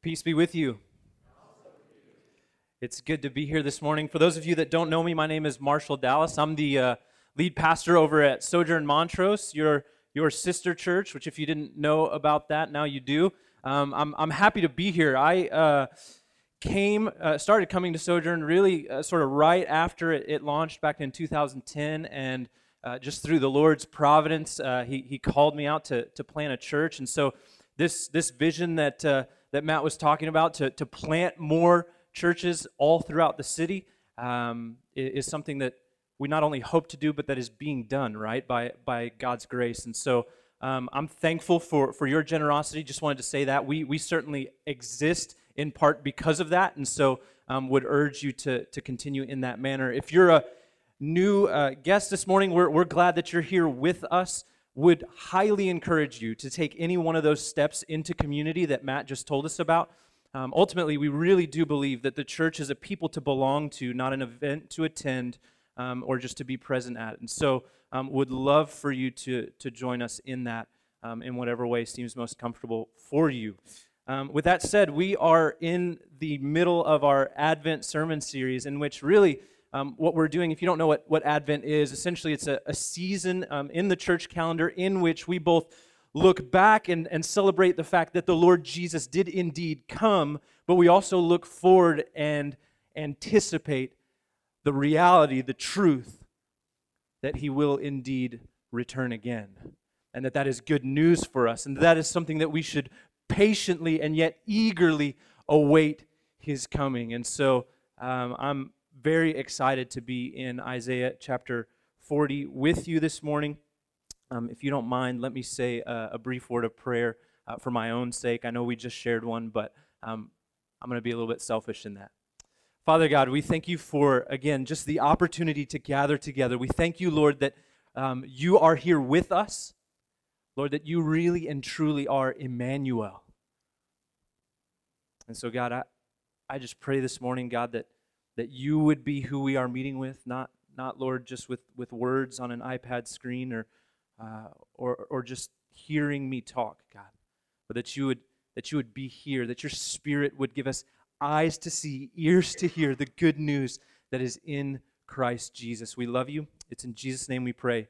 Peace be with you. It's good to be here this morning. For those of you that don't know me, my name is Marshall Dallas. I'm the uh, lead pastor over at Sojourn Montrose, your, your sister church, which, if you didn't know about that, now you do. Um, I'm, I'm happy to be here. I uh, came, uh, started coming to Sojourn really uh, sort of right after it, it, launched back in 2010, and uh, just through the Lord's providence, uh, he, he called me out to, to plant a church. And so, this, this vision that that Matt was talking about to, to plant more churches all throughout the city um, is, something that we not only hope to do, but that is being done, right, by, by God's grace. And so um, I'm thankful for, for your generosity. Just wanted to say that. We, we certainly exist in part because of that, and so um, would urge you to, to continue in that manner. If you're a new uh, guest this morning, we're, we're glad that you're here with us would highly encourage you to take any one of those steps into community that Matt just told us about. Um, ultimately, we really do believe that the church is a people to belong to, not an event to attend um, or just to be present at. And so, um, would love for you to, to join us in that um, in whatever way seems most comfortable for you. Um, with that said, we are in the middle of our Advent sermon series, in which really um, what we're doing, if you don't know what, what Advent is, essentially it's a, a season um, in the church calendar in which we both look back and, and celebrate the fact that the Lord Jesus did indeed come, but we also look forward and anticipate the reality, the truth that he will indeed return again. And that that is good news for us. And that is something that we should patiently and yet eagerly await his coming. And so um, I'm very excited to be in Isaiah chapter 40 with you this morning. Um, if you don't mind, let me say a, a brief word of prayer uh, for my own sake. I know we just shared one, but um, I'm going to be a little bit selfish in that. Father God, we thank you for, again, just the opportunity to gather together. We thank you, Lord, that um, you are here with us. Lord, that you really and truly are Emmanuel. And so, God, I, I just pray this morning, God, that that you would be who we are meeting with, not, not Lord, just with, with words on an iPad screen or, uh, or, or just hearing me talk, God, but that you, would, that you would be here, that your Spirit would give us eyes to see, ears to hear the good news that is in Christ Jesus. We love you. It's in Jesus' name we pray.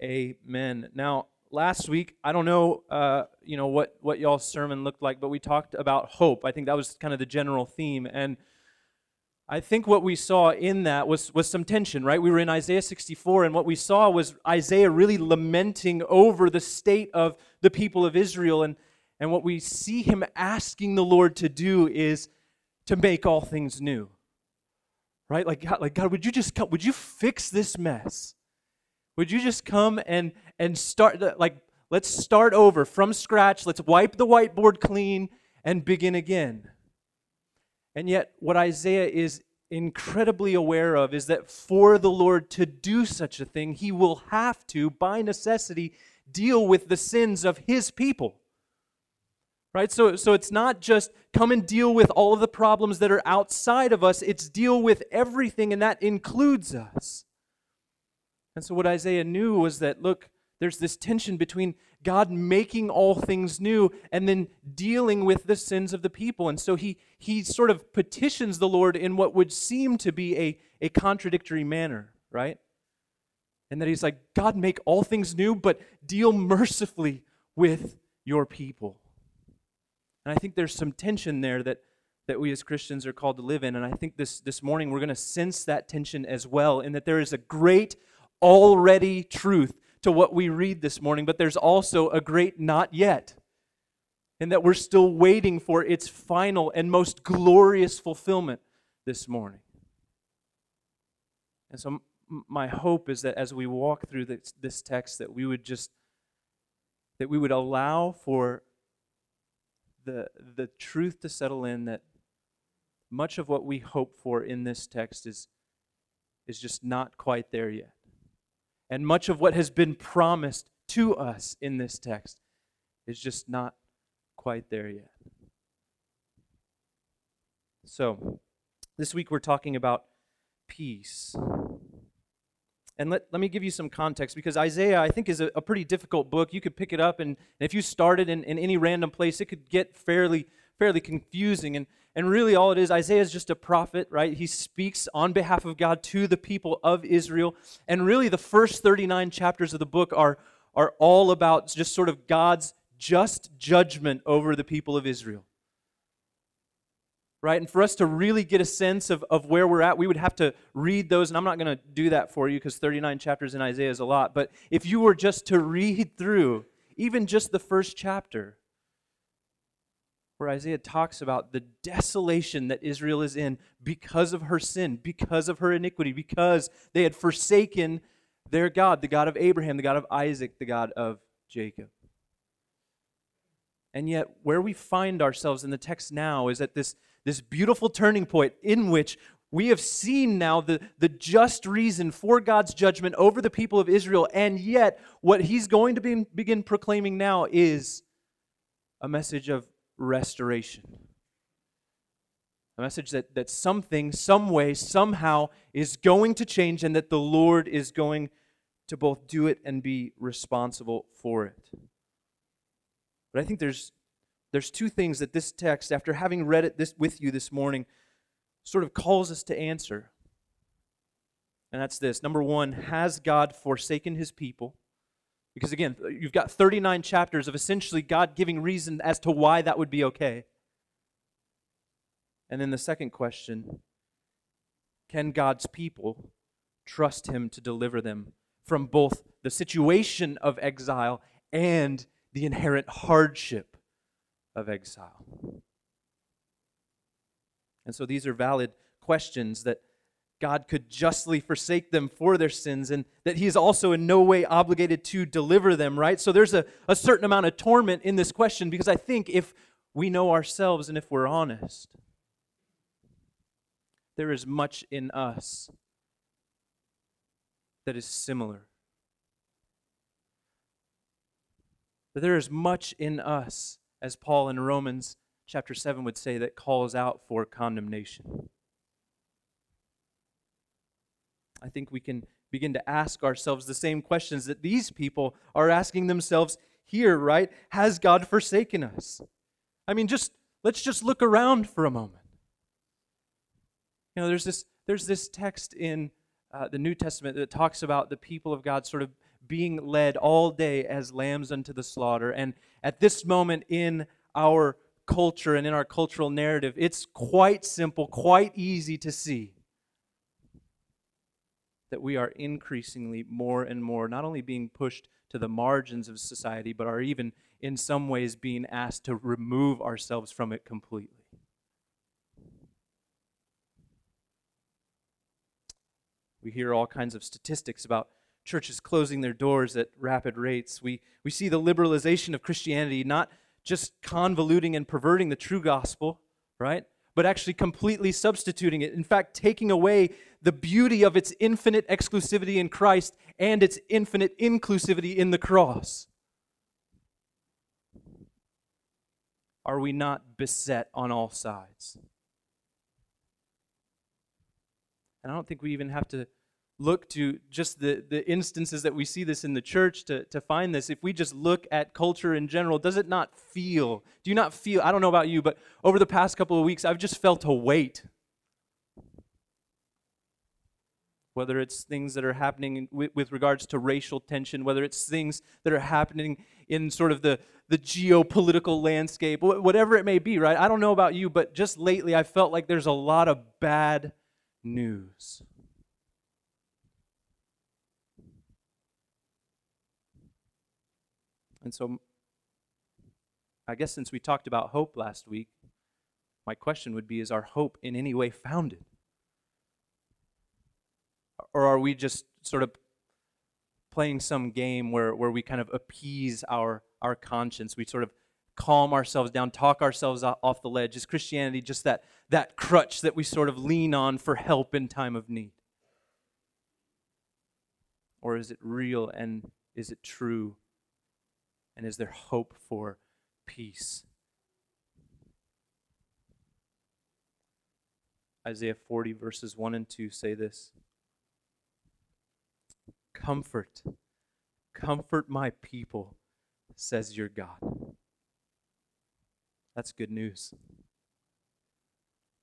Amen. Now, last week, I don't know, uh, you know, what, what y'all's sermon looked like, but we talked about hope. I think that was kind of the general theme. And I think what we saw in that was, was some tension, right? We were in Isaiah 64, and what we saw was Isaiah really lamenting over the state of the people of Israel. And, and what we see him asking the Lord to do is to make all things new. Right? Like God, like God, would you just come, would you fix this mess? Would you just come and and start like let's start over from scratch. Let's wipe the whiteboard clean and begin again. And yet, what Isaiah is incredibly aware of is that for the Lord to do such a thing, he will have to, by necessity, deal with the sins of his people. Right? So, so it's not just come and deal with all of the problems that are outside of us, it's deal with everything, and that includes us. And so, what Isaiah knew was that, look, there's this tension between God making all things new and then dealing with the sins of the people. And so he, he sort of petitions the Lord in what would seem to be a, a contradictory manner, right? And that he's like, God, make all things new, but deal mercifully with your people. And I think there's some tension there that, that we as Christians are called to live in. And I think this, this morning we're going to sense that tension as well, in that there is a great already truth to what we read this morning, but there's also a great not yet. And that we're still waiting for its final and most glorious fulfillment this morning. And so, my hope is that as we walk through this, this text, that we would just that we would allow for the, the truth to settle in that much of what we hope for in this text is, is just not quite there yet. And much of what has been promised to us in this text is just not quite there yet. So, this week we're talking about peace. And let, let me give you some context because Isaiah, I think, is a, a pretty difficult book. You could pick it up, and, and if you started in, in any random place, it could get fairly fairly confusing. And, and really, all it is, Isaiah is just a prophet, right? He speaks on behalf of God to the people of Israel. And really, the first 39 chapters of the book are, are all about just sort of God's just judgment over the people of Israel. Right? And for us to really get a sense of, of where we're at, we would have to read those. And I'm not going to do that for you because 39 chapters in Isaiah is a lot. But if you were just to read through even just the first chapter, where Isaiah talks about the desolation that Israel is in because of her sin, because of her iniquity, because they had forsaken their God, the God of Abraham, the God of Isaac, the God of Jacob. And yet, where we find ourselves in the text now is at this, this beautiful turning point in which we have seen now the, the just reason for God's judgment over the people of Israel, and yet what he's going to be, begin proclaiming now is a message of restoration. A message that, that something, some way, somehow is going to change, and that the Lord is going to both do it and be responsible for it. But I think there's, there's two things that this text, after having read it this, with you this morning, sort of calls us to answer. And that's this number one, has God forsaken his people? Because again, uh, you've got 39 chapters of essentially God giving reason as to why that would be okay. And then the second question can God's people trust him to deliver them from both the situation of exile and the inherent hardship of exile? And so these are valid questions that God could justly forsake them for their sins and that He is also in no way obligated to deliver them, right? So there's a, a certain amount of torment in this question because I think if we know ourselves and if we're honest, there is much in us that is similar. That there is much in us, as Paul in Romans chapter 7 would say, that calls out for condemnation. I think we can begin to ask ourselves the same questions that these people are asking themselves here, right? Has God forsaken us? I mean, just let's just look around for a moment. You know, there's this there's this text in uh, the New Testament that talks about the people of God sort of being led all day as lambs unto the slaughter. And at this moment in our culture and in our cultural narrative, it's quite simple, quite easy to see that we are increasingly more and more not only being pushed to the margins of society, but are even in some ways being asked to remove ourselves from it completely. We hear all kinds of statistics about churches closing their doors at rapid rates. We, we see the liberalization of Christianity not just convoluting and perverting the true gospel, right? But actually completely substituting it. In fact, taking away the beauty of its infinite exclusivity in Christ and its infinite inclusivity in the cross. Are we not beset on all sides? And I don't think we even have to look to just the, the instances that we see this in the church to, to find this, if we just look at culture in general, does it not feel, do you not feel, I don't know about you, but over the past couple of weeks, I've just felt a weight. Whether it's things that are happening with, with regards to racial tension, whether it's things that are happening in sort of the, the geopolitical landscape, whatever it may be, right? I don't know about you, but just lately I felt like there's a lot of bad news. And so, I guess since we talked about hope last week, my question would be Is our hope in any way founded? Or are we just sort of playing some game where, where we kind of appease our, our conscience? We sort of calm ourselves down, talk ourselves off the ledge. Is Christianity just that, that crutch that we sort of lean on for help in time of need? Or is it real and is it true and is there hope for peace? Isaiah 40, verses 1 and 2 say this Comfort, comfort my people, says your God. That's good news.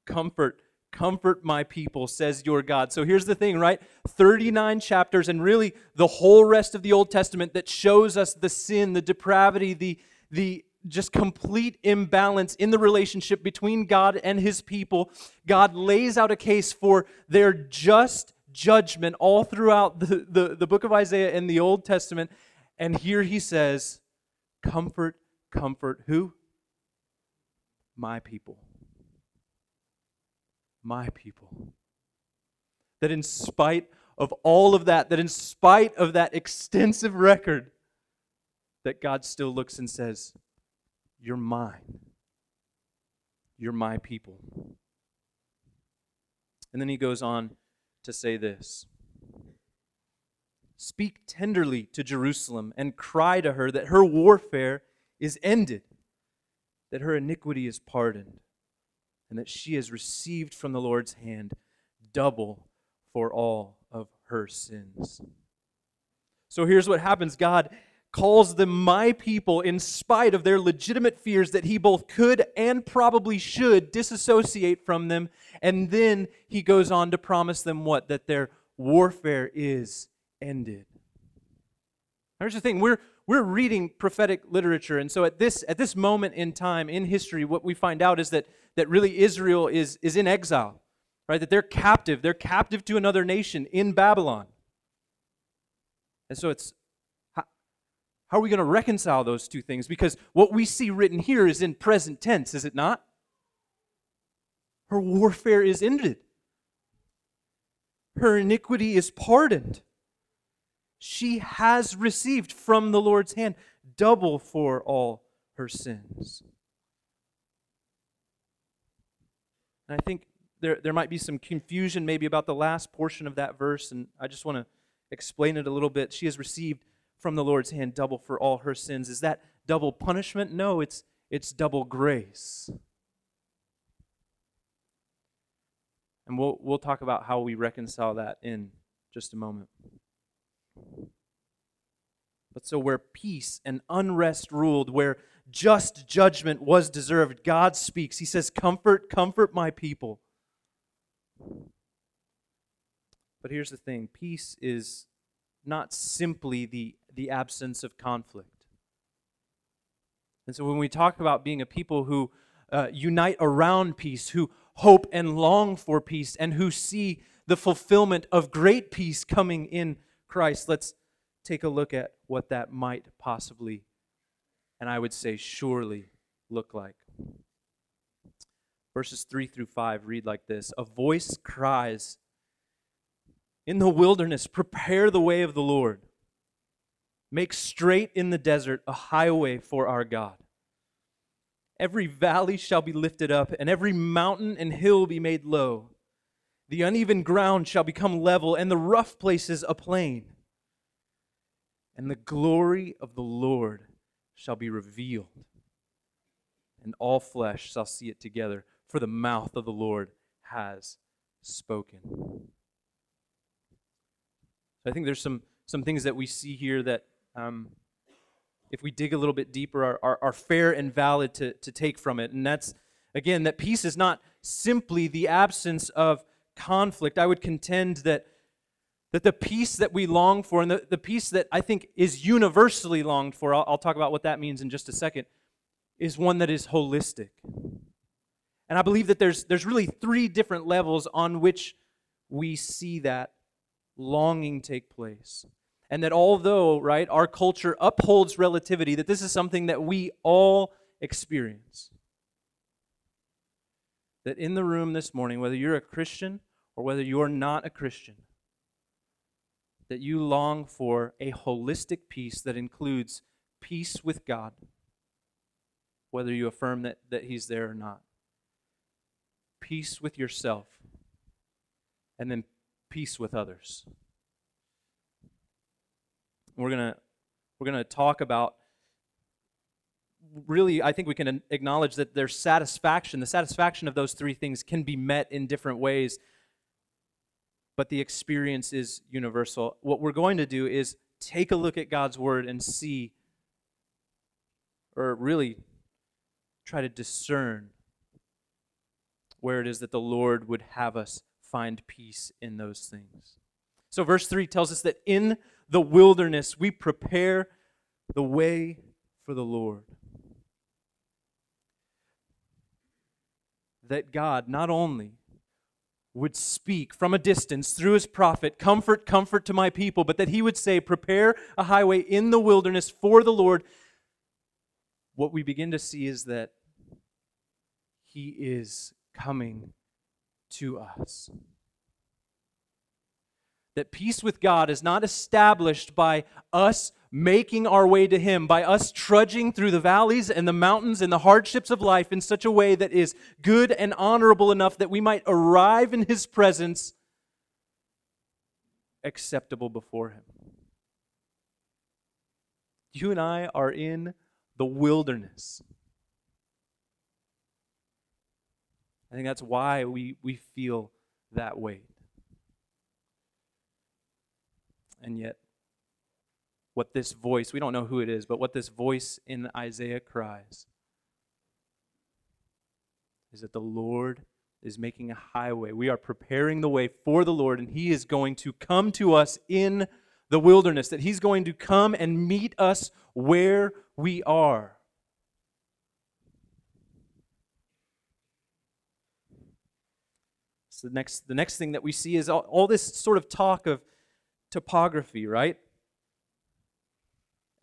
Comfort, comfort my people, says your God. So here's the thing, right? 39 chapters, and really the whole rest of the Old Testament that shows us the sin, the depravity, the, the just complete imbalance in the relationship between God and his people. God lays out a case for their just judgment all throughout the, the, the book of Isaiah and the Old Testament. And here he says, Comfort, comfort who? My people. My people. That in spite of all of that, that in spite of that extensive record, that God still looks and says, You're mine. You're my people. And then he goes on to say this Speak tenderly to Jerusalem and cry to her that her warfare is ended, that her iniquity is pardoned, and that she has received from the Lord's hand double for all of her sins. So here's what happens God calls them my people in spite of their legitimate fears that he both could and probably should disassociate from them. And then he goes on to promise them what? That their warfare is ended. Here's the thing we're, we're reading prophetic literature. And so at this, at this moment in time in history, what we find out is that, that really Israel is, is in exile, right? That they're captive. They're captive to another nation in Babylon. And so it's how are we going to reconcile those two things? Because what we see written here is in present tense, is it not? Her warfare is ended, her iniquity is pardoned. She has received from the Lord's hand double for all her sins. And I think there, there might be some confusion maybe about the last portion of that verse, and I just want to explain it a little bit. She has received from the Lord's hand double for all her sins. Is that double punishment? No, it's, it's double grace. And we'll, we'll talk about how we reconcile that in just a moment. But so, where peace and unrest ruled, where just judgment was deserved, God speaks. He says, Comfort, comfort my people. But here's the thing peace is not simply the the absence of conflict. And so when we talk about being a people who uh, unite around peace, who hope and long for peace, and who see the fulfillment of great peace coming in Christ, let's take a look at what that might possibly, and I would say surely, look like. Verses 3 through 5 read like this A voice cries, In the wilderness, prepare the way of the Lord Make straight in the desert a highway for our God. Every valley shall be lifted up, and every mountain and hill be made low. The uneven ground shall become level, and the rough places a plain. And the glory of the Lord shall be revealed, and all flesh shall see it together, for the mouth of the Lord has spoken. I think there's some, some things that we see here that um, if we dig a little bit deeper, are, are, are fair and valid to, to take from it. And that's, again, that peace is not simply the absence of conflict. I would contend that, that the peace that we long for, and the, the peace that I think is universally longed for, I'll, I'll talk about what that means in just a second, is one that is holistic. And I believe that there's, there's really three different levels on which we see that longing take place. And that although, right, our culture upholds relativity, that this is something that we all experience. That in the room this morning, whether you're a Christian or whether you're not a Christian, that you long for a holistic peace that includes peace with God, whether you affirm that, that He's there or not, peace with yourself, and then peace with others. We're going to we're going to talk about really i think we can acknowledge that there's satisfaction. The satisfaction of those three things can be met in different ways but the experience is universal what we're going to do is take a look at god's word and see or really try to discern where it is that the Lord would have us find peace in those things. So, verse 3 tells us that in the wilderness we prepare the way for the Lord. That God not only would speak from a distance through his prophet, Comfort, comfort to my people, but that he would say, Prepare a highway in the wilderness for the Lord. What we begin to see is that he is coming to us that peace with God is not established by us making our way to Him, by us trudging through the valleys and the mountains and the hardships of life in such a way that is good and honorable enough that we might arrive in His presence acceptable before Him. You and I are in the wilderness. I think that's why we, we feel that weight. And yet, what this voice, we don't know who it is, but what this voice in Isaiah cries is that the Lord is making a highway. We are preparing the way for the Lord, and He is going to come to us in the wilderness, that He's going to come and meet us where we are. So the next, the next thing that we see is all, all this sort of talk of topography, right?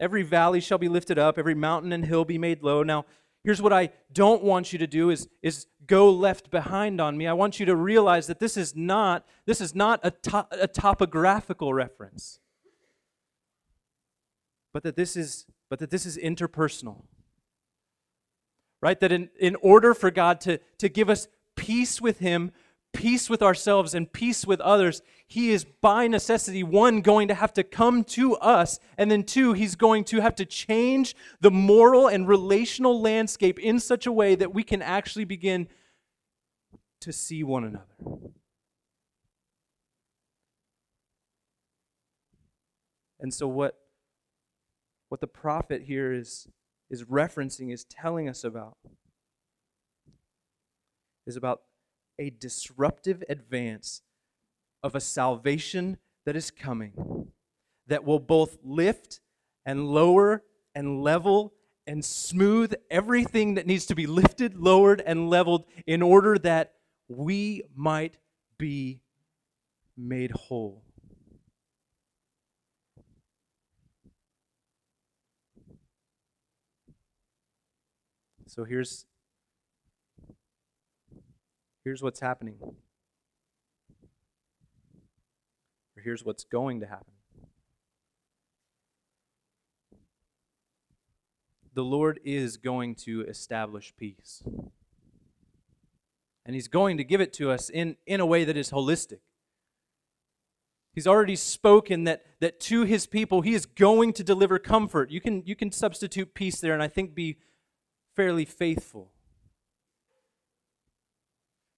Every valley shall be lifted up, every mountain and hill be made low. Now, here's what I don't want you to do is, is go left behind on me. I want you to realize that this is not, this is not a, to, a topographical reference. But that this is, but that this is interpersonal. Right? That in, in order for God to, to give us peace with Him, peace with ourselves and peace with others, he is by necessity, one, going to have to come to us, and then two, he's going to have to change the moral and relational landscape in such a way that we can actually begin to see one another. And so, what, what the prophet here is, is referencing, is telling us about, is about a disruptive advance of a salvation that is coming that will both lift and lower and level and smooth everything that needs to be lifted, lowered, and leveled in order that we might be made whole. So here's here's what's happening. Or here's what's going to happen. The Lord is going to establish peace. And He's going to give it to us in, in a way that is holistic. He's already spoken that, that to his people he is going to deliver comfort. You can, you can substitute peace there and I think be fairly faithful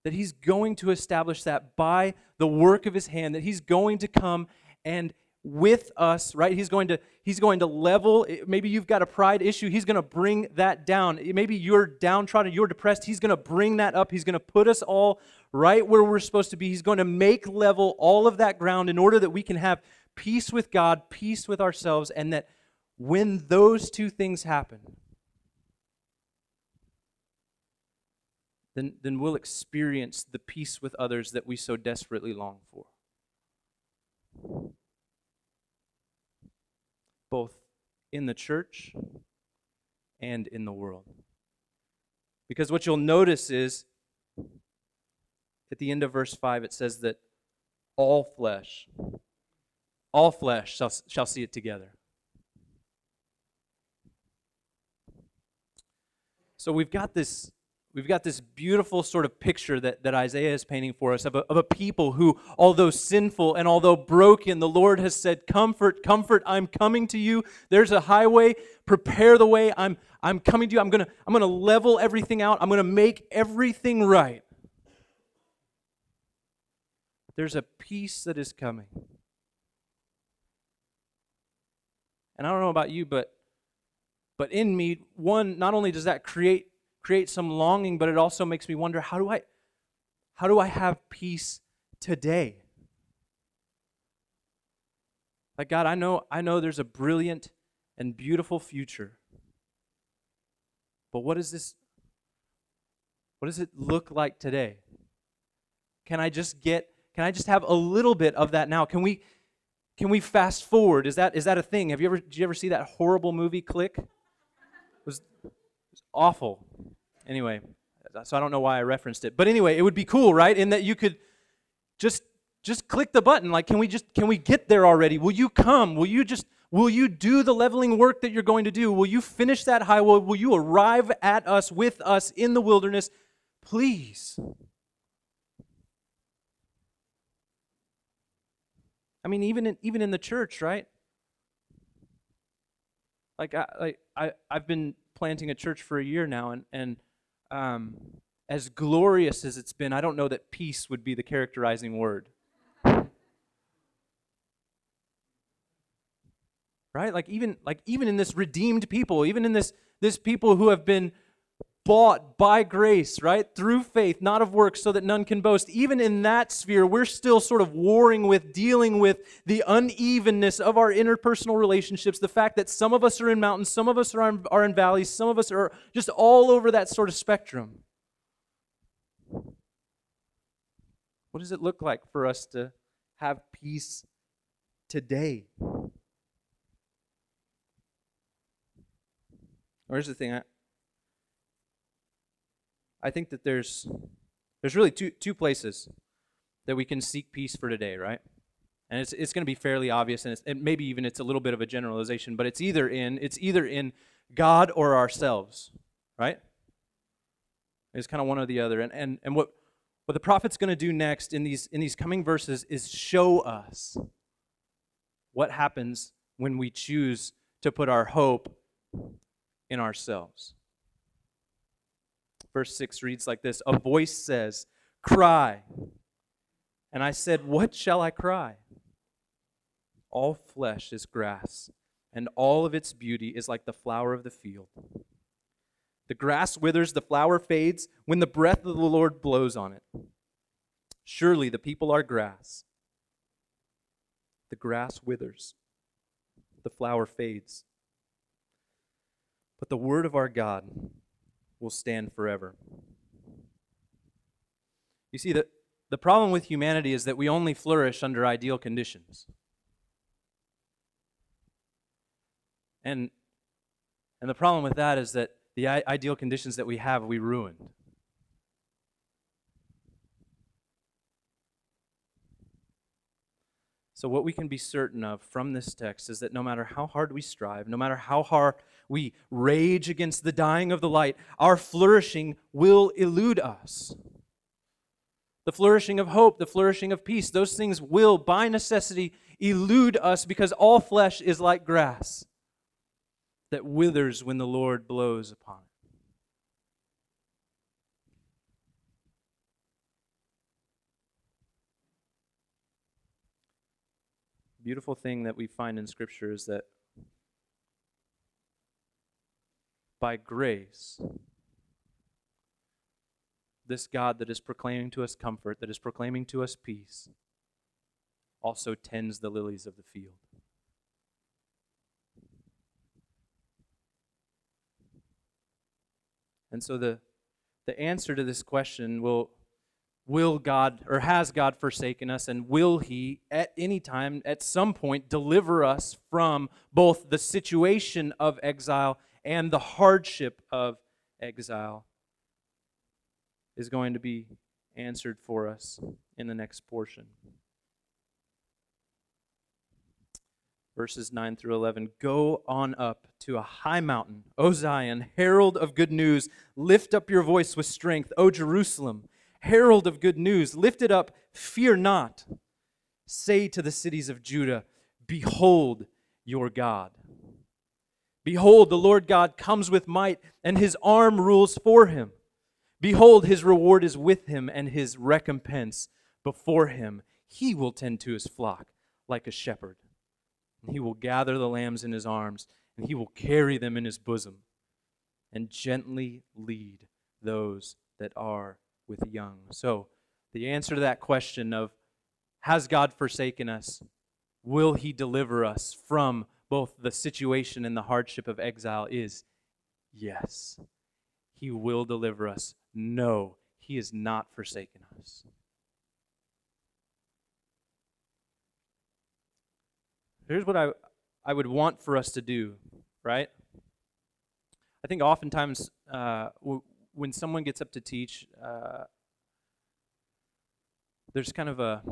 that he's going to establish that by the work of his hand that he's going to come and with us right? He's going to he's going to level eh, maybe you've got a pride issue he's going to bring that down. Eh, maybe you're downtrodden you're depressed he's going to bring that up he's going to put us all right where we're supposed to be. He's going to make level all of that ground in order that we can have peace with god peace with ourselves and that when those two things happen then, then we'll experience the peace with others that we so desperately long for. Both in the church and in the world. Because what you'll notice is at the end of verse 5, it says that all flesh, all flesh shall, shall see it together. So we've got this we've got this beautiful sort of picture that, that Isaiah is painting for us of a, of a people who, although sinful and although broken, the Lord has said, Comfort, comfort, I'm coming to you. There's a highway, prepare the way. I'm, I'm coming to you. I'm going to I'm going to level everything out, I'm going to make everything right. There's a peace that is coming. And I don't know about you, but but in me, one, not only does that create create some longing, but it also makes me wonder how do I how do I have peace today? Like God, I know I know there's a brilliant and beautiful future. But what is this what does it look like today? Can I just get can I just have a little bit of that now? Can we can we fast forward? Is that is that a thing? Have you ever did you ever see that horrible movie Click? It was, it was awful. Anyway, so I don't know why I referenced it. But anyway, it would be cool, right? In that you could just just click the button like can we just can we get there already? Will you come? Will you just will you do the leveling work that you're going to do? Will you finish that highway? Will you arrive at us with us in the wilderness? Please. I mean, even in, even in the church, right? Like I, like I, I've been planting a church for a year now, and and um, as glorious as it's been, I don't know that peace would be the characterizing word. Right? Like even like even in this redeemed people, even in this this people who have been bought by grace, right? Through faith, not of works, so that none can boast. Even in that sphere, we're still sort of warring with, dealing with the unevenness of our interpersonal relationships. The fact that some of us are in mountains, some of us are in, are in valleys, some of us are just all over that sort of spectrum. What does it look like for us to have peace today? Here's the thing I, I think that there's there's really two two places that we can seek peace for today, right? And it's it's going to be fairly obvious, and, and maybe even it's a little bit of a generalization, but it's either in it's either in God or ourselves, right? It's kind of one or the other. And and and what what the prophet's going to do next in these in these coming verses is show us what happens when we choose to put our hope in ourselves. Verse 6 reads like this A voice says, Cry. And I said, What shall I cry? All flesh is grass, and all of its beauty is like the flower of the field. The grass withers, the flower fades when the breath of the Lord blows on it. Surely the people are grass. The grass withers, the flower fades. But the word of our God will stand forever. You see, the, the problem with humanity is that we only flourish under ideal conditions. And, and the problem with that is that the ideal conditions that we have, we ruined. So, what we can be certain of from this text is that no matter how hard we strive, no matter how hard we rage against the dying of the light, our flourishing will elude us. The flourishing of hope, the flourishing of peace, those things will, by necessity, elude us because all flesh is like grass that withers when the Lord blows upon it. beautiful thing that we find in Scripture is that by grace, this God that is proclaiming to us comfort, that is proclaiming to us peace, also tends the lilies of the field. And so the, the answer to this question will will God or has God forsaken us and will he at any time at some point deliver us from both the situation of exile and the hardship of exile is going to be answered for us in the next portion verses 9 through 11 go on up to a high mountain o zion herald of good news lift up your voice with strength o jerusalem herald of good news, lift it up, fear not. Say to the cities of Judah, Behold your God. Behold, the Lord God comes with might, and his arm rules for him. Behold, his reward is with him, and his recompense before him. He will tend to his flock like a shepherd. And he will gather the lambs in his arms, and he will carry them in his bosom, and gently lead those that are with young. So, the answer to that question of has God forsaken us? Will he deliver us from both the situation and the hardship of exile is yes. He will deliver us. No, he has not forsaken us. Here's what I, I would want for us to do, right? I think oftentimes uh, w- when someone gets up to teach, uh, there's kind of a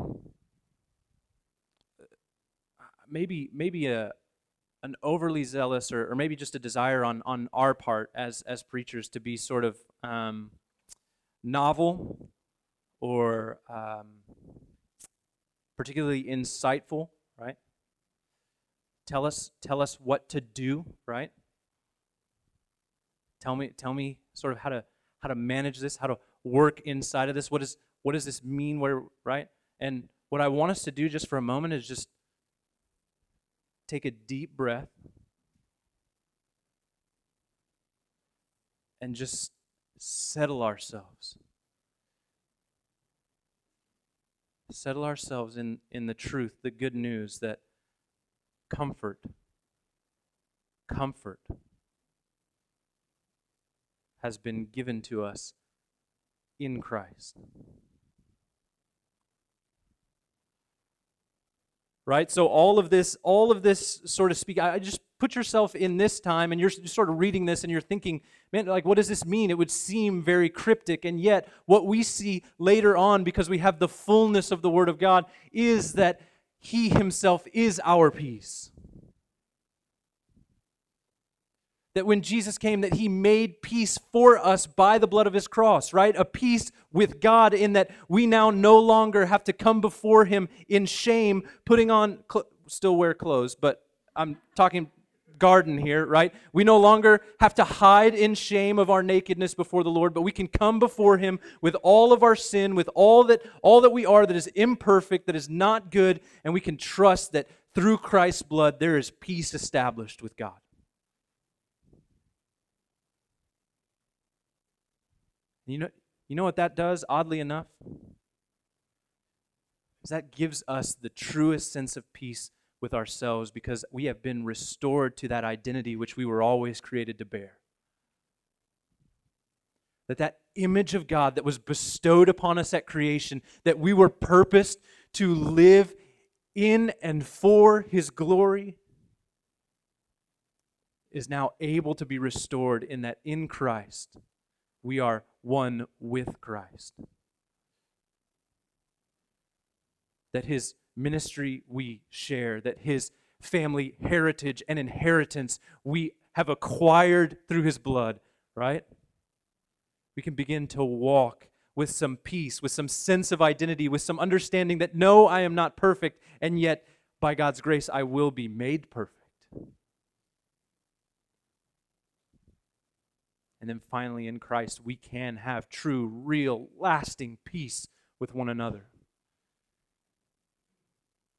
maybe maybe a an overly zealous or, or maybe just a desire on, on our part as as preachers to be sort of um, novel or um, particularly insightful, right? Tell us tell us what to do, right? Tell me tell me sort of how to how to manage this, how to work inside of this. What is what does this mean? Where right? And what I want us to do just for a moment is just take a deep breath and just settle ourselves. Settle ourselves in, in the truth, the good news that comfort, comfort has been given to us in Christ. Right? So all of this all of this sort of speak i just put yourself in this time and you're sort of reading this and you're thinking man like what does this mean? It would seem very cryptic. And yet what we see later on because we have the fullness of the word of god is that he himself is our peace that when Jesus came that he made peace for us by the blood of his cross, right? A peace with God in that we now no longer have to come before him in shame putting on cl- still wear clothes, but I'm talking garden here, right? We no longer have to hide in shame of our nakedness before the Lord, but we can come before him with all of our sin, with all that all that we are that is imperfect, that is not good, and we can trust that through Christ's blood there is peace established with God. You know, you know what that does, oddly enough? Is that gives us the truest sense of peace with ourselves because we have been restored to that identity which we were always created to bear. That that image of God that was bestowed upon us at creation, that we were purposed to live in and for his glory, is now able to be restored in that in Christ we are one with Christ. That his ministry we share, that his family heritage and inheritance we have acquired through his blood, right? We can begin to walk with some peace, with some sense of identity, with some understanding that no, I am not perfect, and yet by God's grace I will be made perfect. And then finally, in Christ, we can have true, real, lasting peace with one another.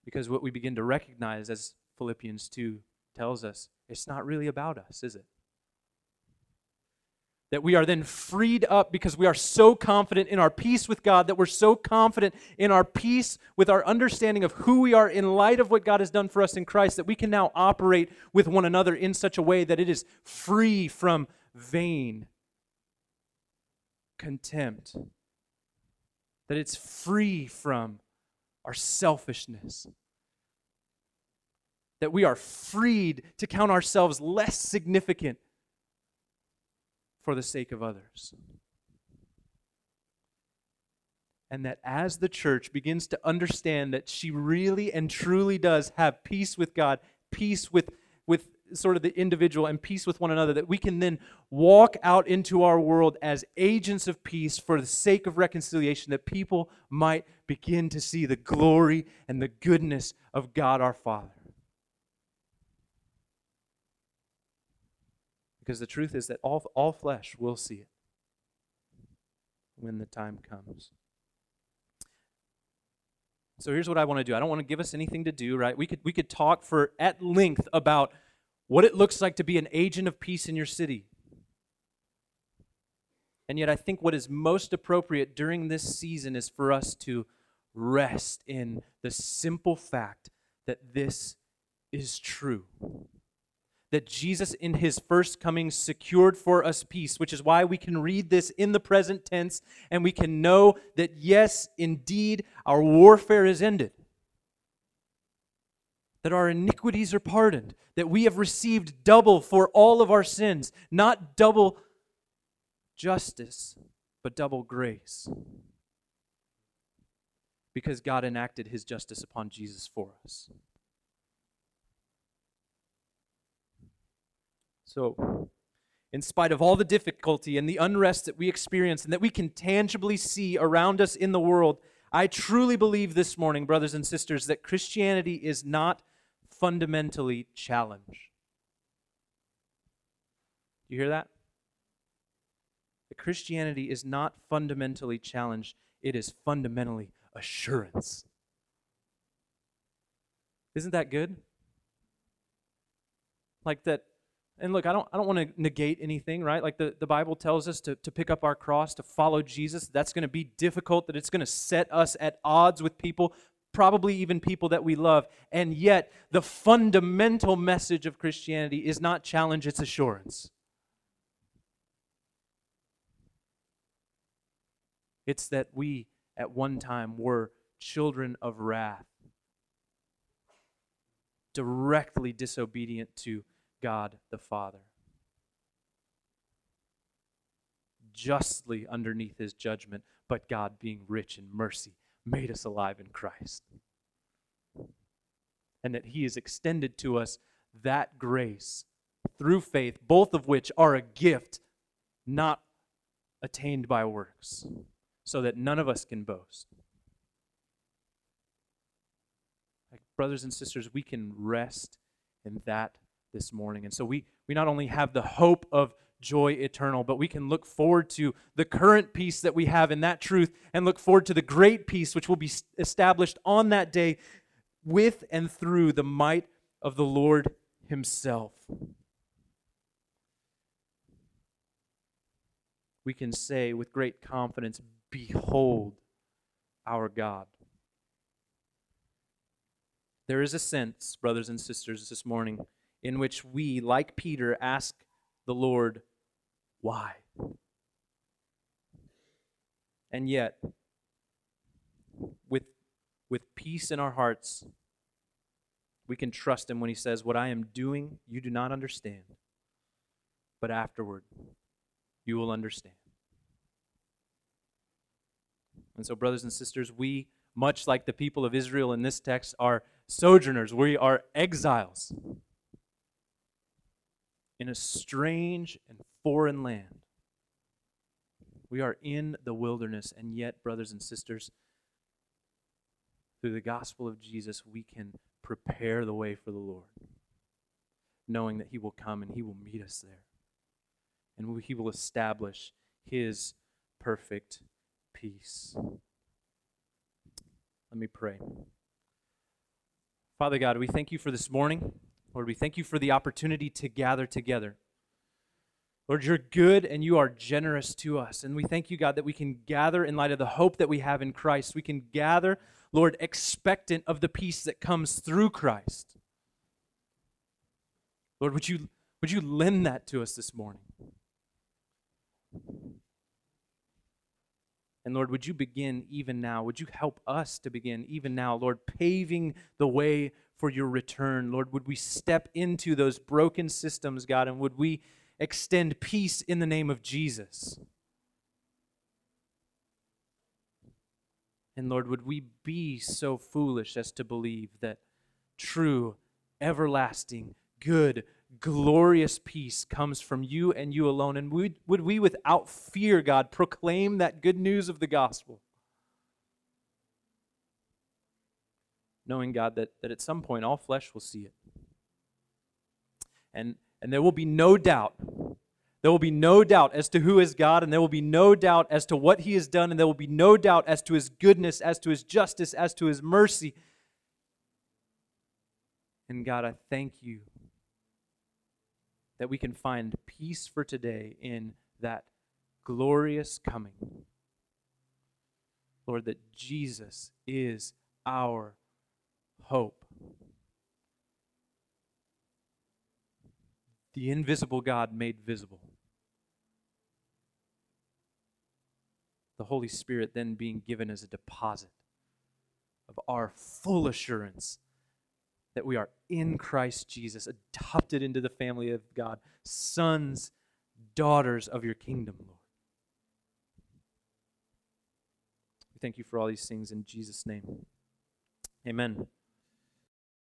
Because what we begin to recognize, as Philippians 2 tells us, it's not really about us, is it? That we are then freed up because we are so confident in our peace with God, that we're so confident in our peace with our understanding of who we are in light of what God has done for us in Christ, that we can now operate with one another in such a way that it is free from vain contempt, that it's free from our selfishness, that we are freed to count ourselves less significant for the sake of others. And that as the church begins to understand that she really and truly does have peace with God, peace with, with sort of the individual and peace with one another, that we can then walk out into our world as agents of peace for the sake of reconciliation, that people might begin to see the glory and the goodness of God our Father. Because the truth is that all, all flesh will see it when the time comes. So here's what I want to do. I don't want to give us anything to do, right? We could we could talk for at length about what it looks like to be an agent of peace in your city. And yet, I think what is most appropriate during this season is for us to rest in the simple fact that this is true. That Jesus, in his first coming, secured for us peace, which is why we can read this in the present tense and we can know that, yes, indeed, our warfare is ended. That our iniquities are pardoned, that we have received double for all of our sins, not double justice, but double grace. Because God enacted his justice upon Jesus for us. So, in spite of all the difficulty and the unrest that we experience and that we can tangibly see around us in the world, I truly believe this morning, brothers and sisters, that Christianity is not fundamentally challenged. You hear that? That Christianity is not fundamentally challenged, it is fundamentally assurance. Isn't that good? Like that and look, I don't, I don't want to negate anything, right? Like the, the Bible tells us to, to pick up our cross, to follow Jesus. That's going to be difficult, that it's going to set us at odds with people, probably even people that we love. And yet, the fundamental message of Christianity is not challenge, it's assurance. It's that we at one time were children of wrath, directly disobedient to God the Father. Justly underneath his judgment, but God, being rich in mercy, made us alive in Christ. And that he has extended to us that grace through faith, both of which are a gift not attained by works, so that none of us can boast. Like brothers and sisters, we can rest in that this morning. And so we, we not only have the hope of joy eternal, but we can look forward to the current peace that we have in that truth and look forward to the great peace which will be established on that day with and through the might of the Lord Himself. We can say with great confidence, Behold our God. There is a sense, brothers and sisters, this morning in which we, like Peter, ask the Lord, why? And yet, with, with peace in our hearts, we can trust him when he says, What I am doing, you do not understand. But afterward, you will understand. And so, brothers and sisters, we, much like the people of Israel in this text, are sojourners. We are exiles in a strange and foreign land. We are in the wilderness, and yet, brothers and sisters, through the gospel of Jesus, we can prepare the way for the Lord, knowing that He will come and He will meet us there. And He will establish His perfect peace. Let me pray. Father God, we thank you for this morning. Lord, we thank you for the opportunity to gather together. Lord, you're good and you are generous to us. And we thank you, God, that we can gather in light of the hope that we have in Christ. We can gather, Lord, expectant of the peace that comes through Christ. Lord, would you, would you lend that to us this morning? And Lord, would you begin even now? Would you help us to begin even now, Lord, paving the way for your return. Lord, would we step into those broken systems, God, and would we extend peace in the name of Jesus? And Lord, would we be so foolish as to believe that true, everlasting, good, glorious peace comes from you and you alone? And would, would we, without fear, God, proclaim that good news of the gospel? knowing, God, that, that at some point all flesh will see it. And, and there will be no doubt. There will be no doubt as to who is God, and there will be no doubt as to what He has done, and there will be no doubt as to His goodness, as to His justice, as to His mercy. And God, I thank you that we can find peace for today in that glorious coming. Lord, that Jesus is our hope. The invisible God made visible. The Holy Spirit then being given as a deposit of our full assurance that we are in Christ Jesus, adopted into the family of God, sons, daughters of your kingdom, Lord. We thank you for all these things in Jesus' name. Amen.